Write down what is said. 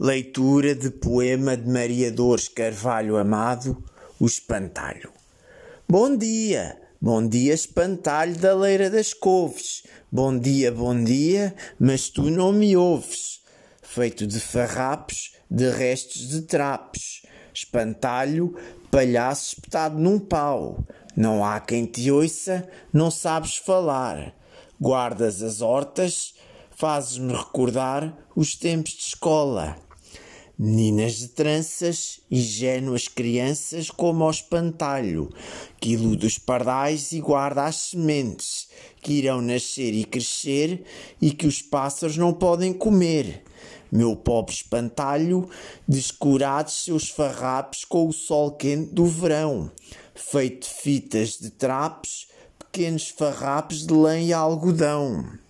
Leitura de poema de Maria Dores Carvalho Amado, O Espantalho. Bom dia, bom dia, espantalho da leira das couves. Bom dia, bom dia, mas tu não me ouves. Feito de farrapos, de restos de trapos. Espantalho, palhaço espetado num pau. Não há quem te ouça, não sabes falar. Guardas as hortas, fazes-me recordar os tempos de escola. Meninas de tranças, ingênuas crianças como ao espantalho, que ilude os pardais e guarda as sementes, que irão nascer e crescer e que os pássaros não podem comer. Meu pobre espantalho, descurados seus farrapos com o sol quente do verão, feito de fitas de trapos, pequenos farrapos de lã e algodão.